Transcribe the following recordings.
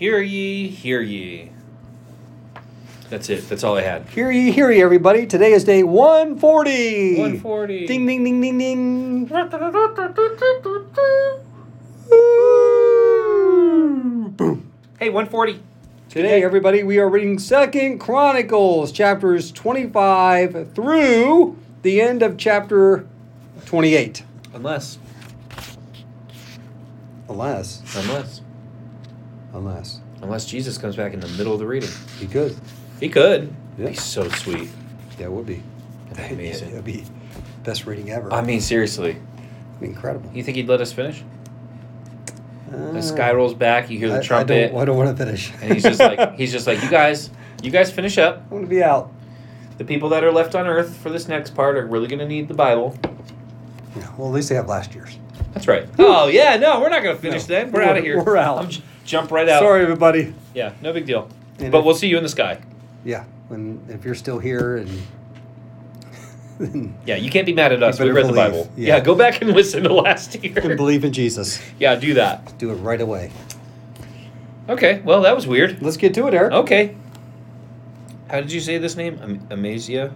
Hear ye, hear ye. That's it. That's all I had. Hear ye, hear ye, everybody. Today is day 140. 140. Ding, ding, ding, ding, ding. Boom. Hey, 140. Today, everybody, we are reading Second Chronicles, chapters 25 through the end of chapter 28. Unless, Unless, unless, unless unless Jesus comes back in the middle of the reading. he could. He could. Yeah. Be so sweet. Yeah, it would be. That'd be amazing. Would be best reading ever. I mean, seriously. It'd be incredible. You think he'd let us finish? Uh, The sky rolls back. You hear the I trumpet, don't, I don't want to finish. and he's just like, he's just like, you guys, you guys finish up. I want to be out. The people that are left on Earth for this next part are really going to need the Bible. Yeah, well, at least they have last year's. That's right. Oh yeah, no, we're not going to finish No. then. We're, We're- out of here. we're out. Jump right out. Sorry, everybody. Yeah, no big deal. And but if- we'll see you in the sky. Yeah, when if you're still here and Yeah, you can't be mad at us. We read the. Bible. Yeah. Yeah. go back and listen to last year. believe in Jesus, yeah, do that. do it right away. Okay, well, that was weird. Let's get to it, Eric. Okay. How did you say this name? Am- Amazia?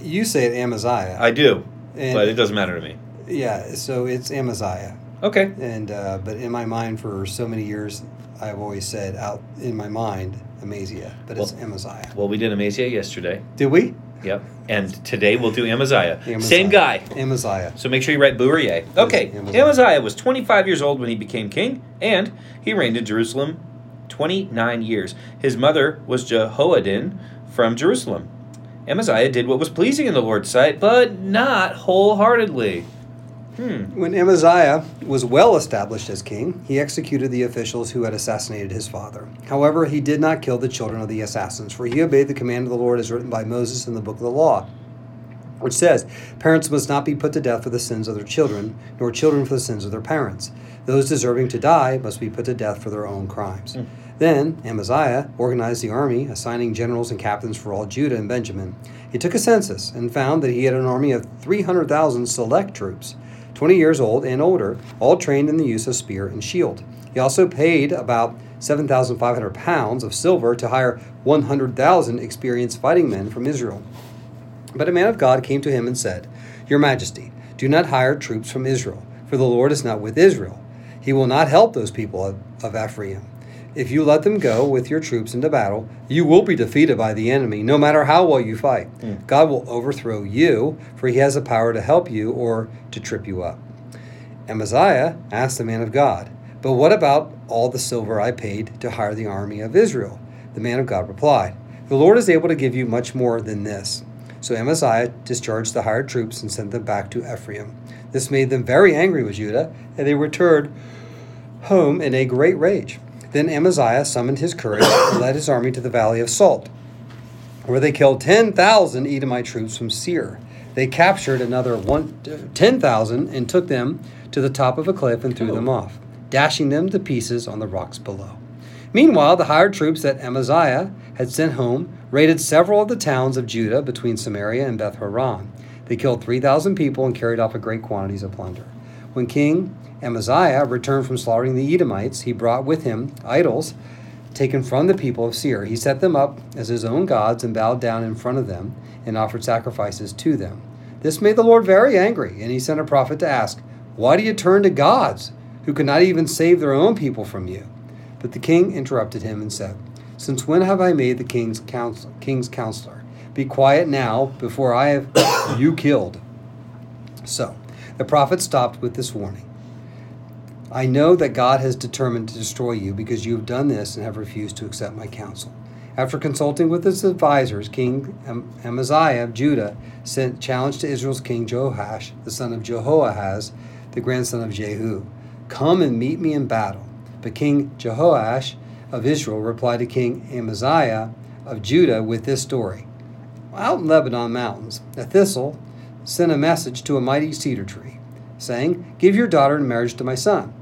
You say it Amaziah. I do, And- but it doesn't matter to me. yeah, so it's Amaziah. Okay. And uh, but in my mind, for so many years, I've always said out in my mind Amazia, but it's Amaziah. Well, we did Amazia yesterday. Did we? Yep. And today we'll do Amaziah. Amaziah. Same guy. Amaziah. So make sure you write yay. Okay. Amaziah. Amaziah was 25 years old when he became king, and he reigned in Jerusalem 29 years. His mother was Jehoaddin from Jerusalem. Amaziah did what was pleasing in the Lord's sight, but not wholeheartedly. Hmm. When Amaziah was well established as king, he executed the officials who had assassinated his father. However, he did not kill the children of the assassins, for he obeyed the command of the Lord as written by Moses in the book of the law, which says, Parents must not be put to death for the sins of their children, nor children for the sins of their parents. Those deserving to die must be put to death for their own crimes. Then Amaziah organized the army, assigning generals and captains for all Judah and Benjamin. He took a census and found that he had an army of 300,000 select troops. 20 years old and older, all trained in the use of spear and shield. He also paid about 7,500 pounds of silver to hire 100,000 experienced fighting men from Israel. But a man of God came to him and said, Your Majesty, do not hire troops from Israel, for the Lord is not with Israel. He will not help those people of, of Ephraim. If you let them go with your troops into battle, you will be defeated by the enemy, no matter how well you fight. Hmm. God will overthrow you, for he has the power to help you or to trip you up. Amaziah asked the man of God, But what about all the silver I paid to hire the army of Israel? The man of God replied, The Lord is able to give you much more than this. So Amaziah discharged the hired troops and sent them back to Ephraim. This made them very angry with Judah, and they returned home in a great rage. Then Amaziah summoned his courage and led his army to the valley of Salt, where they killed 10,000 Edomite troops from Seir. They captured another 10,000 and took them to the top of a cliff and threw them oh. off, dashing them to pieces on the rocks below. Meanwhile, the hired troops that Amaziah had sent home raided several of the towns of Judah between Samaria and Beth Horon. They killed 3,000 people and carried off a great quantities of plunder. When King Amaziah returned from slaughtering the Edomites, he brought with him idols taken from the people of Seir. He set them up as his own gods and bowed down in front of them and offered sacrifices to them. This made the Lord very angry, and he sent a prophet to ask, Why do you turn to gods who could not even save their own people from you? But the king interrupted him and said, Since when have I made the king's, counsel, king's counselor? Be quiet now before I have you killed. So the prophet stopped with this warning. I know that God has determined to destroy you because you have done this and have refused to accept my counsel. After consulting with his advisors, King Am- Amaziah of Judah sent challenge to Israel's king Joash, the son of Jehoahaz, the grandson of Jehu. Come and meet me in battle. But King Jehoash of Israel replied to King Amaziah of Judah with this story. Out in Lebanon mountains, a thistle sent a message to a mighty cedar tree, saying, Give your daughter in marriage to my son.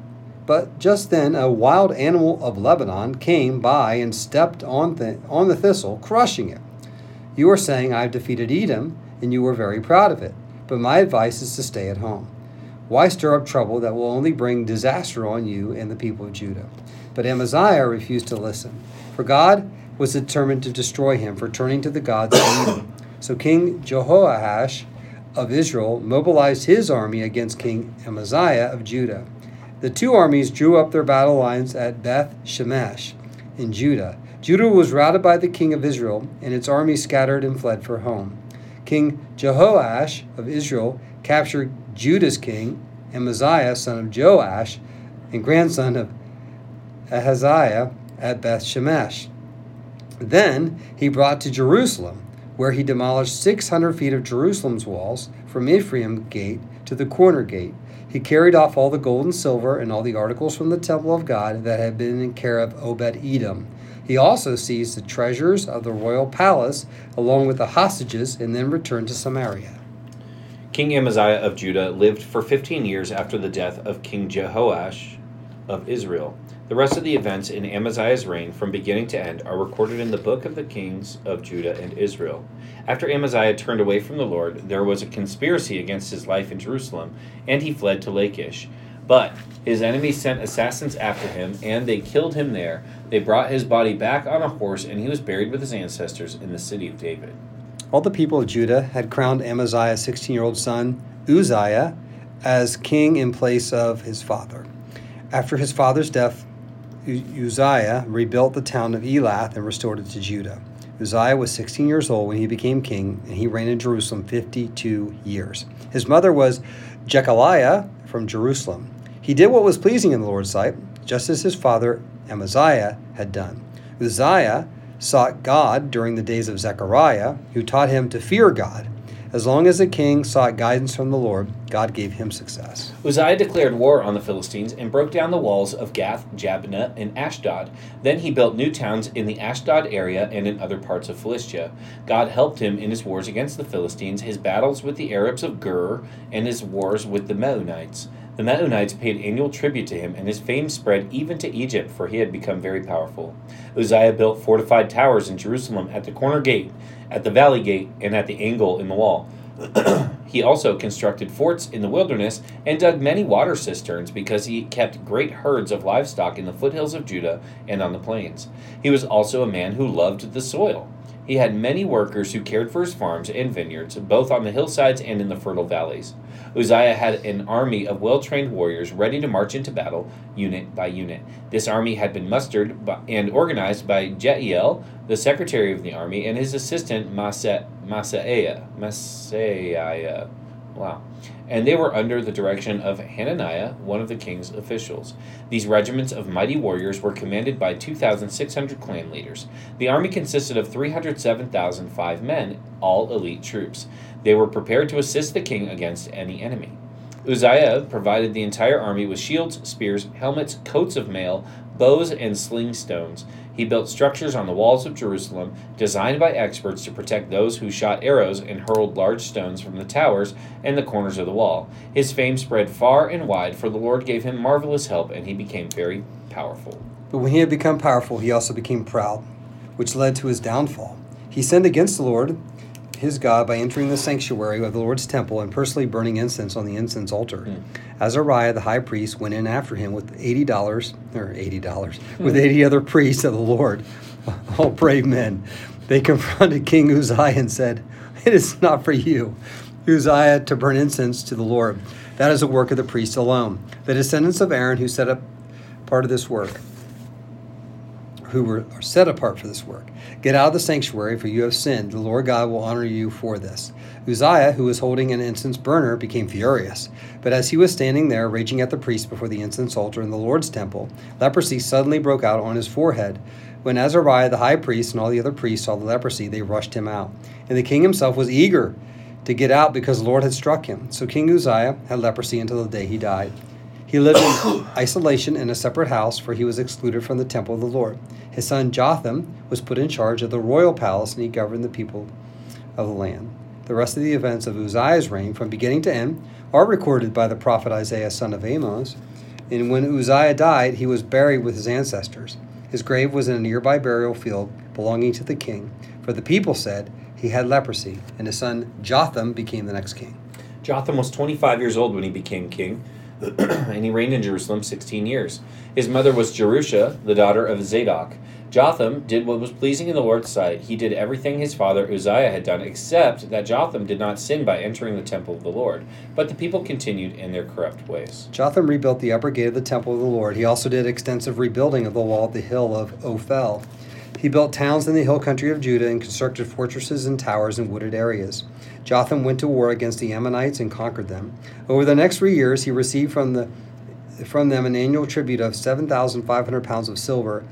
But just then a wild animal of Lebanon came by and stepped on the, on the thistle, crushing it. You are saying, I've defeated Edom, and you are very proud of it. But my advice is to stay at home. Why stir up trouble that will only bring disaster on you and the people of Judah? But Amaziah refused to listen, for God was determined to destroy him for turning to the gods of Edom. So King Jehoash of Israel mobilized his army against King Amaziah of Judah. The two armies drew up their battle lines at Beth Shemesh in Judah. Judah was routed by the king of Israel, and its army scattered and fled for home. King Jehoash of Israel captured Judah's king, Amaziah, son of Joash, and grandson of Ahaziah, at Beth Shemesh. Then he brought to Jerusalem, where he demolished 600 feet of Jerusalem's walls, from Ephraim gate to the corner gate. He carried off all the gold and silver and all the articles from the temple of God that had been in care of Obed Edom. He also seized the treasures of the royal palace along with the hostages and then returned to Samaria. King Amaziah of Judah lived for 15 years after the death of King Jehoash of Israel. The rest of the events in Amaziah's reign, from beginning to end, are recorded in the book of the kings of Judah and Israel. After Amaziah turned away from the Lord, there was a conspiracy against his life in Jerusalem, and he fled to Lachish. But his enemies sent assassins after him, and they killed him there. They brought his body back on a horse, and he was buried with his ancestors in the city of David. All the people of Judah had crowned Amaziah's 16 year old son, Uzziah, as king in place of his father. After his father's death, Uzziah rebuilt the town of Elath and restored it to Judah. Uzziah was 16 years old when he became king, and he reigned in Jerusalem 52 years. His mother was Jecoliah from Jerusalem. He did what was pleasing in the Lord's sight, just as his father Amaziah had done. Uzziah sought God during the days of Zechariah, who taught him to fear God. As long as the king sought guidance from the Lord, God gave him success. Uzziah declared war on the Philistines and broke down the walls of Gath, Jabneh, and Ashdod. Then he built new towns in the Ashdod area and in other parts of Philistia. God helped him in his wars against the Philistines, his battles with the Arabs of Gur, and his wars with the Meunites. The Meunites paid annual tribute to him, and his fame spread even to Egypt, for he had become very powerful. Uzziah built fortified towers in Jerusalem at the corner gate, at the valley gate, and at the angle in the wall. he also constructed forts in the wilderness and dug many water cisterns because he kept great herds of livestock in the foothills of Judah and on the plains. He was also a man who loved the soil. He had many workers who cared for his farms and vineyards, both on the hillsides and in the fertile valleys. Uzziah had an army of well trained warriors ready to march into battle, unit by unit. This army had been mustered by, and organized by Jeiel, the secretary of the army, and his assistant Masa, Maaseiah. Maaseiah. Wow. And they were under the direction of Hananiah, one of the king's officials. These regiments of mighty warriors were commanded by 2,600 clan leaders. The army consisted of 307,005 men, all elite troops. They were prepared to assist the king against any enemy. Uzziah provided the entire army with shields, spears, helmets, coats of mail, bows, and sling stones. He built structures on the walls of Jerusalem, designed by experts to protect those who shot arrows and hurled large stones from the towers and the corners of the wall. His fame spread far and wide, for the Lord gave him marvelous help, and he became very powerful. But when he had become powerful, he also became proud, which led to his downfall. He sinned against the Lord his God by entering the sanctuary of the Lord's temple and personally burning incense on the incense altar. Mm. Azariah the high priest went in after him with eighty dollars or eighty dollars mm. with eighty other priests of the Lord, all brave men. They confronted King Uzziah and said, "It is not for you, Uzziah, to burn incense to the Lord. That is a work of the priests alone. The descendants of Aaron who set up part of this work." Who were are set apart for this work. Get out of the sanctuary, for you have sinned. The Lord God will honor you for this. Uzziah, who was holding an incense burner, became furious. But as he was standing there, raging at the priest before the incense altar in the Lord's temple, leprosy suddenly broke out on his forehead. When Azariah the high priest and all the other priests saw the leprosy, they rushed him out. And the king himself was eager to get out because the Lord had struck him. So King Uzziah had leprosy until the day he died. He lived in isolation in a separate house, for he was excluded from the temple of the Lord. His son Jotham was put in charge of the royal palace, and he governed the people of the land. The rest of the events of Uzziah's reign, from beginning to end, are recorded by the prophet Isaiah, son of Amos. And when Uzziah died, he was buried with his ancestors. His grave was in a nearby burial field belonging to the king, for the people said he had leprosy, and his son Jotham became the next king. Jotham was 25 years old when he became king, and he reigned in Jerusalem 16 years. His mother was Jerusha, the daughter of Zadok. Jotham did what was pleasing in the Lord's sight. He did everything his father Uzziah had done, except that Jotham did not sin by entering the temple of the Lord. But the people continued in their corrupt ways. Jotham rebuilt the upper gate of the temple of the Lord. He also did extensive rebuilding of the wall of the hill of Ophel. He built towns in the hill country of Judah and constructed fortresses and towers in wooded areas. Jotham went to war against the Ammonites and conquered them. Over the next three years, he received from the from them an annual tribute of 7,500 pounds of silver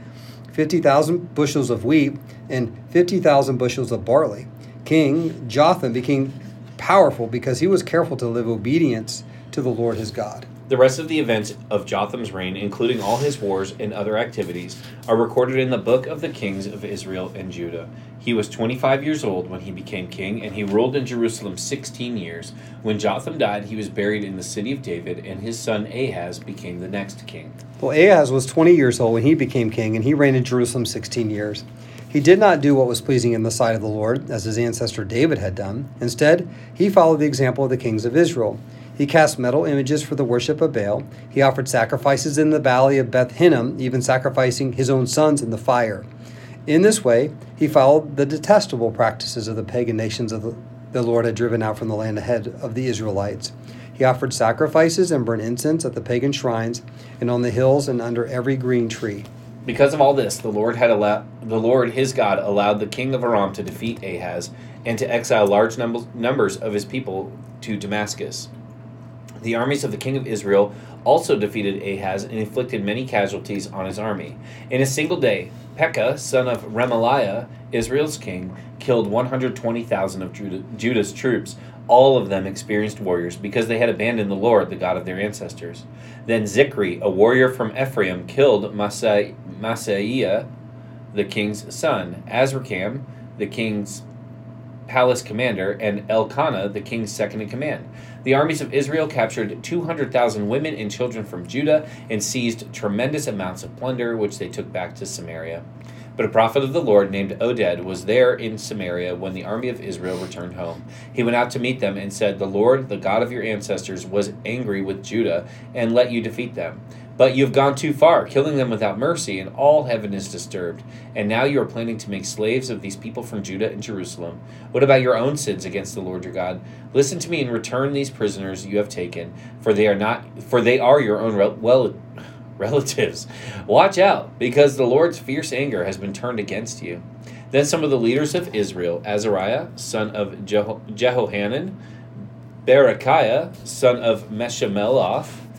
50,000 bushels of wheat, and 50,000 bushels of barley. King Jotham became powerful because he was careful to live obedience to the Lord his God. The rest of the events of Jotham's reign, including all his wars and other activities, are recorded in the book of the kings of Israel and Judah. He was 25 years old when he became king, and he ruled in Jerusalem 16 years. When Jotham died, he was buried in the city of David, and his son Ahaz became the next king. Well, Ahaz was 20 years old when he became king, and he reigned in Jerusalem 16 years. He did not do what was pleasing in the sight of the Lord, as his ancestor David had done. Instead, he followed the example of the kings of Israel. He cast metal images for the worship of Baal. He offered sacrifices in the valley of Beth Hinnom, even sacrificing his own sons in the fire. In this way, he followed the detestable practices of the pagan nations of the, the Lord had driven out from the land ahead of the Israelites. He offered sacrifices and burned incense at the pagan shrines and on the hills and under every green tree. Because of all this, the Lord had allowed the Lord his God allowed the king of Aram to defeat Ahaz and to exile large numbers of his people to Damascus. The armies of the king of Israel also defeated Ahaz and inflicted many casualties on his army. In a single day, Pekah, son of Remaliah, Israel's king, killed 120,000 of Judah's troops, all of them experienced warriors, because they had abandoned the Lord, the God of their ancestors. Then Zicri, a warrior from Ephraim, killed Maaseiah, the king's son, Azrikam, the king's palace commander, and Elkanah, the king's second in command. The armies of Israel captured 200,000 women and children from Judah and seized tremendous amounts of plunder, which they took back to Samaria. But a prophet of the Lord named Oded was there in Samaria when the army of Israel returned home. He went out to meet them and said, The Lord, the God of your ancestors, was angry with Judah and let you defeat them. But you have gone too far, killing them without mercy, and all heaven is disturbed. And now you are planning to make slaves of these people from Judah and Jerusalem. What about your own sins against the Lord your God? Listen to me and return these prisoners you have taken, for they are not for they are your own rel- well relatives. Watch out, because the Lord's fierce anger has been turned against you. Then some of the leaders of Israel, Azariah, son of Jeho- Jehohanan, Berechiah, son of Meshemeloth,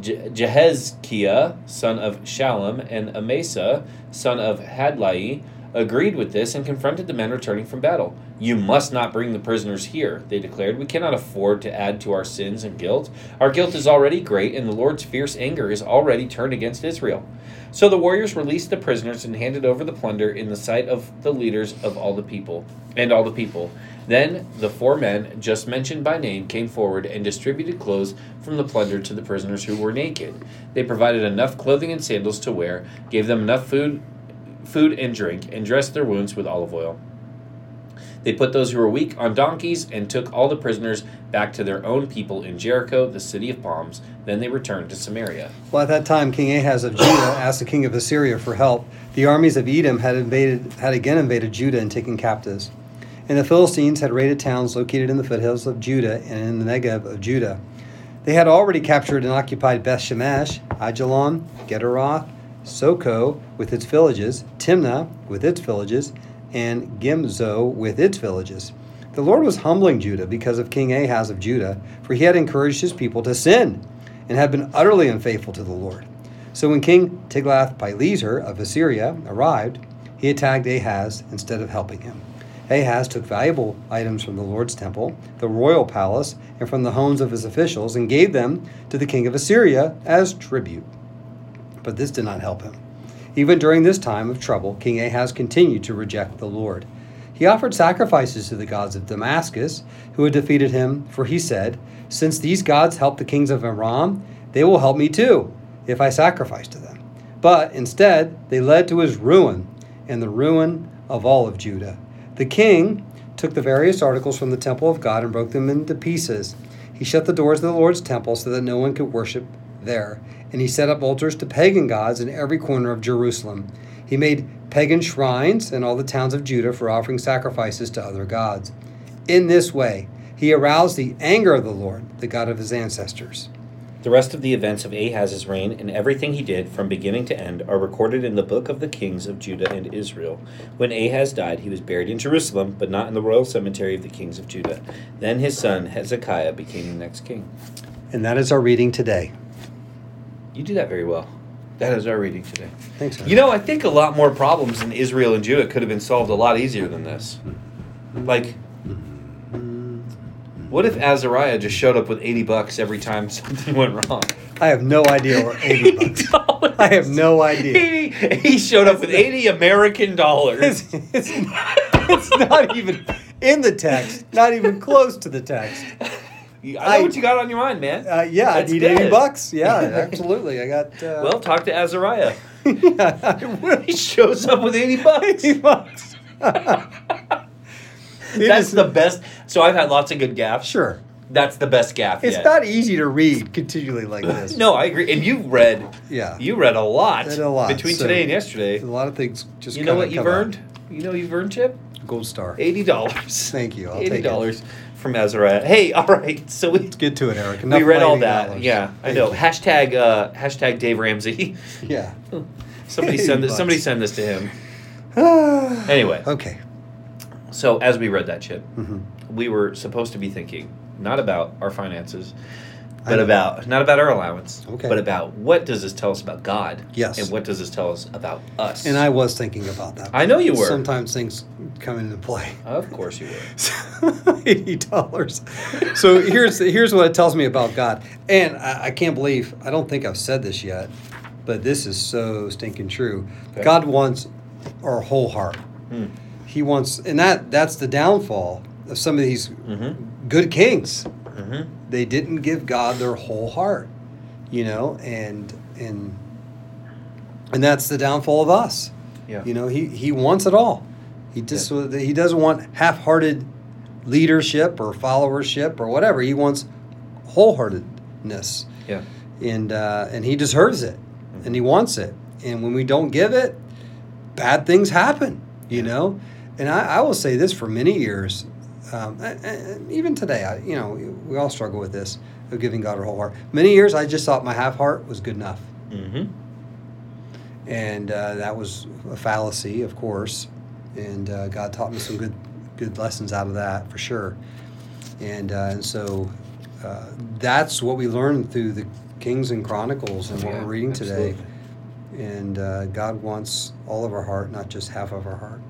Je- Jehezkiah, son of Shallum, and Amasa, son of Hadlai, agreed with this and confronted the men returning from battle. You must not bring the prisoners here, they declared. We cannot afford to add to our sins and guilt. Our guilt is already great, and the Lord's fierce anger is already turned against Israel. So the warriors released the prisoners and handed over the plunder in the sight of the leaders of all the people and all the people. Then the four men just mentioned by name came forward and distributed clothes from the plunder to the prisoners who were naked. They provided enough clothing and sandals to wear, gave them enough food food and drink, and dressed their wounds with olive oil. They put those who were weak on donkeys and took all the prisoners back to their own people in Jericho, the city of palms. Then they returned to Samaria. Well, at that time, King Ahaz of Judah asked the king of Assyria for help. The armies of Edom had invaded, had again invaded Judah and taken captives. And the Philistines had raided towns located in the foothills of Judah and in the Negev of Judah. They had already captured and occupied Beth Shemesh, Aijalon, Gederoth, Socoh with its villages, Timnah with its villages, and Gimzo with its villages. The Lord was humbling Judah because of King Ahaz of Judah, for he had encouraged his people to sin and had been utterly unfaithful to the Lord. So when King Tiglath-Pileser of Assyria arrived, he attacked Ahaz instead of helping him. Ahaz took valuable items from the Lord's temple, the royal palace, and from the homes of his officials, and gave them to the king of Assyria as tribute but this did not help him. Even during this time of trouble, King Ahaz continued to reject the Lord. He offered sacrifices to the gods of Damascus, who had defeated him, for he said, Since these gods helped the kings of Aram, they will help me too, if I sacrifice to them. But instead, they led to his ruin and the ruin of all of Judah. The king took the various articles from the temple of God and broke them into pieces He shut the doors of the Lord's temple so that no one could worship there, and he set up altars to pagan gods in every corner of Jerusalem. He made pagan shrines in all the towns of Judah for offering sacrifices to other gods. In this way, he aroused the anger of the Lord, the God of his ancestors. The rest of the events of Ahaz's reign and everything he did from beginning to end are recorded in the book of the kings of Judah and Israel. When Ahaz died, he was buried in Jerusalem, but not in the royal cemetery of the kings of Judah. Then his son Hezekiah became the next king. And that is our reading today. You do that very well. That is our reading today. Thanks. You know, I think a lot more problems in Israel and Judah could have been solved a lot easier than this. Mm-hmm. Like, what if Azariah just showed up with 80 bucks every time something went wrong? I have no idea where 80 bucks. I have no idea. 80, he showed up with 80 American dollars. It's, it's, it's not even in the text, not even close to the text. I know I- what you got on your mind, man. Uh, yeah, That's I need good. 80 bucks. Yeah, absolutely. I got. Uh, Well, talk to Azariah. yeah, I will. He shows up with 80 bucks. 80 bucks. That's the best. So I've had lots of good gaffes. Sure. That's the best gaff It's yet. not easy to read continually like this. No, I agree. And you've read, Yeah. you read a lot, Read a lot, between so- today and yesterday. A lot of things just You know what you've come out. earned? You know you've earned, Chip? Gold star. Eighty dollars. Thank you. I'll Eighty take it. dollars from Azariah. Hey, all right. So we Get to it, Eric. we read all $80. that. Yeah, I know. you. Hashtag uh, hashtag Dave Ramsey. Yeah. Somebody 80 send this. Somebody send this to him. Anyway, okay. so as we read that, Chip, Mhm. We were supposed to be thinking not about our finances, but about not about our allowance, Okay. but about what does this tell us about God? Yes. and what does this tell us about us? And I was thinking about that. I know you were. Sometimes things come into play. of course you were. Eighty dollars. So here's here's what it tells me about God, and I, I can't believe I don't think I've said this yet, but this is so stinking true. Okay. God wants our whole heart. Hmm. He wants, and that that's the downfall of some of these Mm-hmm. good kings. Mm-hmm. They didn't give God their whole heart, you know, and and and that's the downfall of us. Yeah. You know, he he wants it all. He just he doesn't want half-hearted leadership or followership or whatever. He wants wholeheartedness, Yeah. and uh, and he deserves it, and he wants it. And when we don't give it, bad things happen. You know, and I, I will say this for many years, um, and- and even today. I, you know, we all struggle with this of giving God our whole heart. Many years, I just thought my half heart was good enough Mm-hmm. and uh, that was a fallacy, of course. And uh, God taught me some good, good lessons out of that for sure. And uh, and so uh, that's what we learned through the Kings and Chronicles and what Yeah, we're reading today. And uh, God wants all of our heart, not just half of our heart.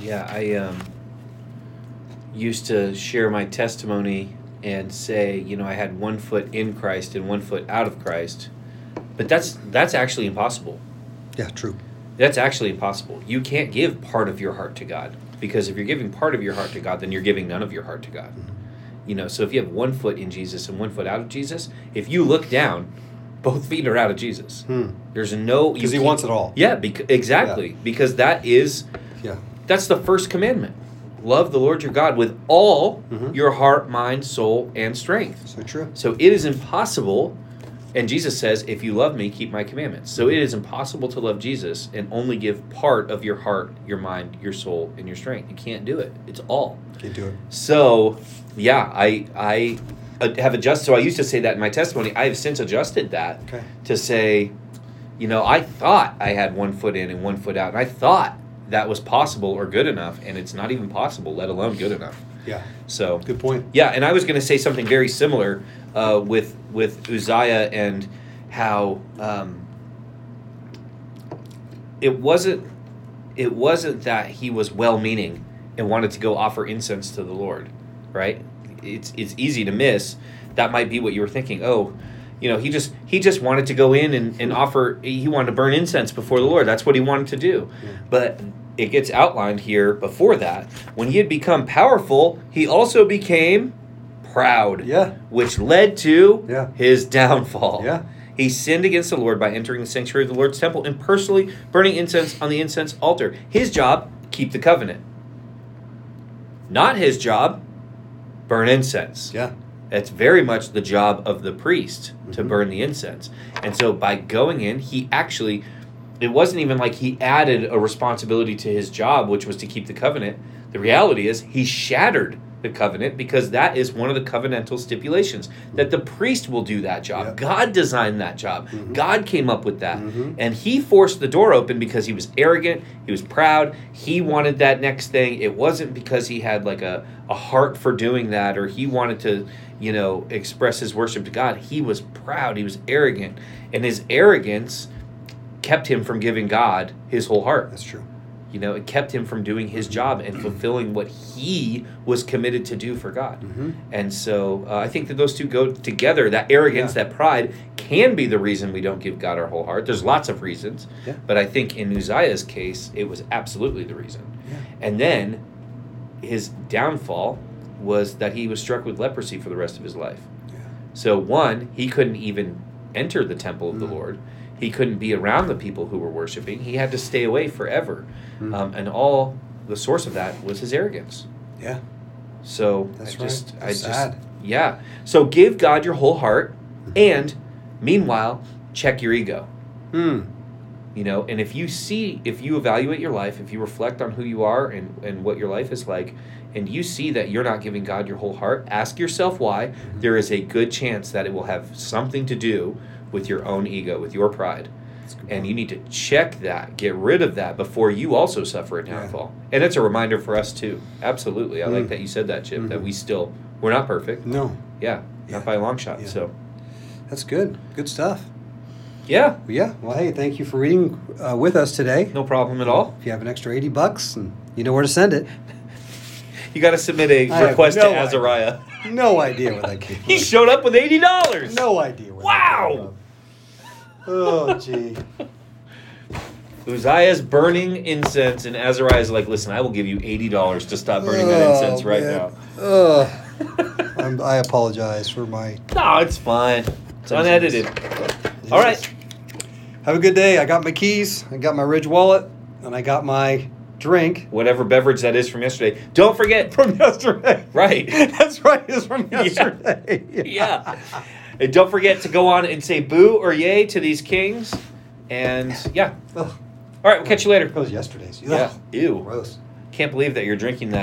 Yeah, I um, used to share my testimony and say, you know, I had one foot in Christ and one foot out of Christ, but that's that's actually impossible. Yeah, true. That's actually impossible. You can't give part of your heart to God because if you're giving part of your heart to God, then you're giving none of your heart to God. You know, so if you have one foot in Jesus and one foot out of Jesus, if you look down, both feet are out of Jesus. Hmm. There's no Because He wants it all. Yeah, bec- exactly. Because that is Yeah. that's the first commandment. Love the Lord your God with all Mhm. your heart, mind, soul, and strength. So true. So it is impossible, and Jesus says, If you love me, keep my commandments. So it is impossible to love Jesus and only give part of your heart, your mind, your soul, and your strength. You can't do it. It's all. Can't do it. So, yeah, I I have adjusted. So I used to say that in my testimony. I have since adjusted that Okay. to say, you know, I thought I had one foot in and one foot out, and I thought that was possible or good enough, and it's not even possible, let alone good enough. Yeah. So, Good point. yeah, and I was going to say something very similar uh, with with Uzziah and how um, it wasn't it wasn't that he was well meaning and wanted to go offer incense to the Lord, right? It's it's easy to miss. That might be what you were thinking. Oh, you know, he just he just wanted to go in and, and offer he wanted to burn incense before the Lord. That's what he wanted to do. Yeah. But it gets outlined here before that. When he had become powerful, he also became proud. Yeah. Which led to Yeah. his downfall. Yeah. He sinned against the Lord by entering the sanctuary of the Lord's temple and personally burning incense on the incense altar. His job, keep the covenant. Not his job, burn incense. Yeah. It's very much the job of the priest to Mhm. burn the incense. And so by going in, he actually, it wasn't even like he added a responsibility to his job, which was to keep the covenant. The reality is he shattered the covenant because that is one of the covenantal stipulations that the priest will do that job. Yep. God designed that job. Mhm. God came up with that. Mhm. And he forced the door open because he was arrogant, he was proud, he wanted that next thing. It wasn't because he had like a, a heart for doing that or he wanted to, you know, express his worship to God. He was proud, he was arrogant. And his arrogance kept him from giving God his whole heart. That's true. You know, it kept him from doing his job and fulfilling what he was committed to do for God. Mm-hmm. And so uh, I think that those two go together. That arrogance, Yeah. that pride can be the reason we don't give God our whole heart. There's lots of reasons. Yeah. But I think in Uzziah's case, it was absolutely the reason. Yeah. And then his downfall was that he was struck with leprosy for the rest of his life. Yeah. So, one, he couldn't even enter the temple of the Mm. Lord. He couldn't be around the people who were worshiping. He had to stay away forever. Mm. Um, and all the source of that was his arrogance. Yeah. So That's I just, right. I just, sad. yeah. So give God your whole heart, and meanwhile, check your ego. Hmm. You know, and if you see, if you evaluate your life, if you reflect on who you are and and what your life is like, and you see that you're not giving God your whole heart, ask yourself why. There is a good chance that it will have something to do with your own ego, with your pride. That's a good And you need to check that, get rid of that before you also suffer a Yeah. downfall. And it's a reminder for us too. Absolutely. I like Mm. that you said that, Chip, that Mhm. we still, we're not perfect. No, Yeah, Yeah. not by a long shot. Yeah. So, that's good. Good stuff. Yeah, yeah. Well, hey, thank you for reading uh, with us today. no problem at all. If you have an extra 80 bucks, and you know where to send it. You got to submit a I request no to idea. Azariah. No idea where that came. He showed up with $80. No idea Wow. that. Oh, gee. Uzziah's burning incense, and Azariah's like, listen, I will give you $80 to stop burning that Oh, incense right man. Ugh. I'm, I apologize for my. now. no, it's fine. It's unedited. All right. Have a good day. I got my keys. I got my Ridge wallet, and I got my drink Whatever beverage that is from yesterday. Don't forget. from yesterday. Right. That's right. It's from Yeah. yesterday. yeah. And don't forget to go on and say boo or yay to these kings. And yeah. All right, we'll catch you later. That was yesterday's. Yeah. Ew. Gross. Can't believe that you're drinking that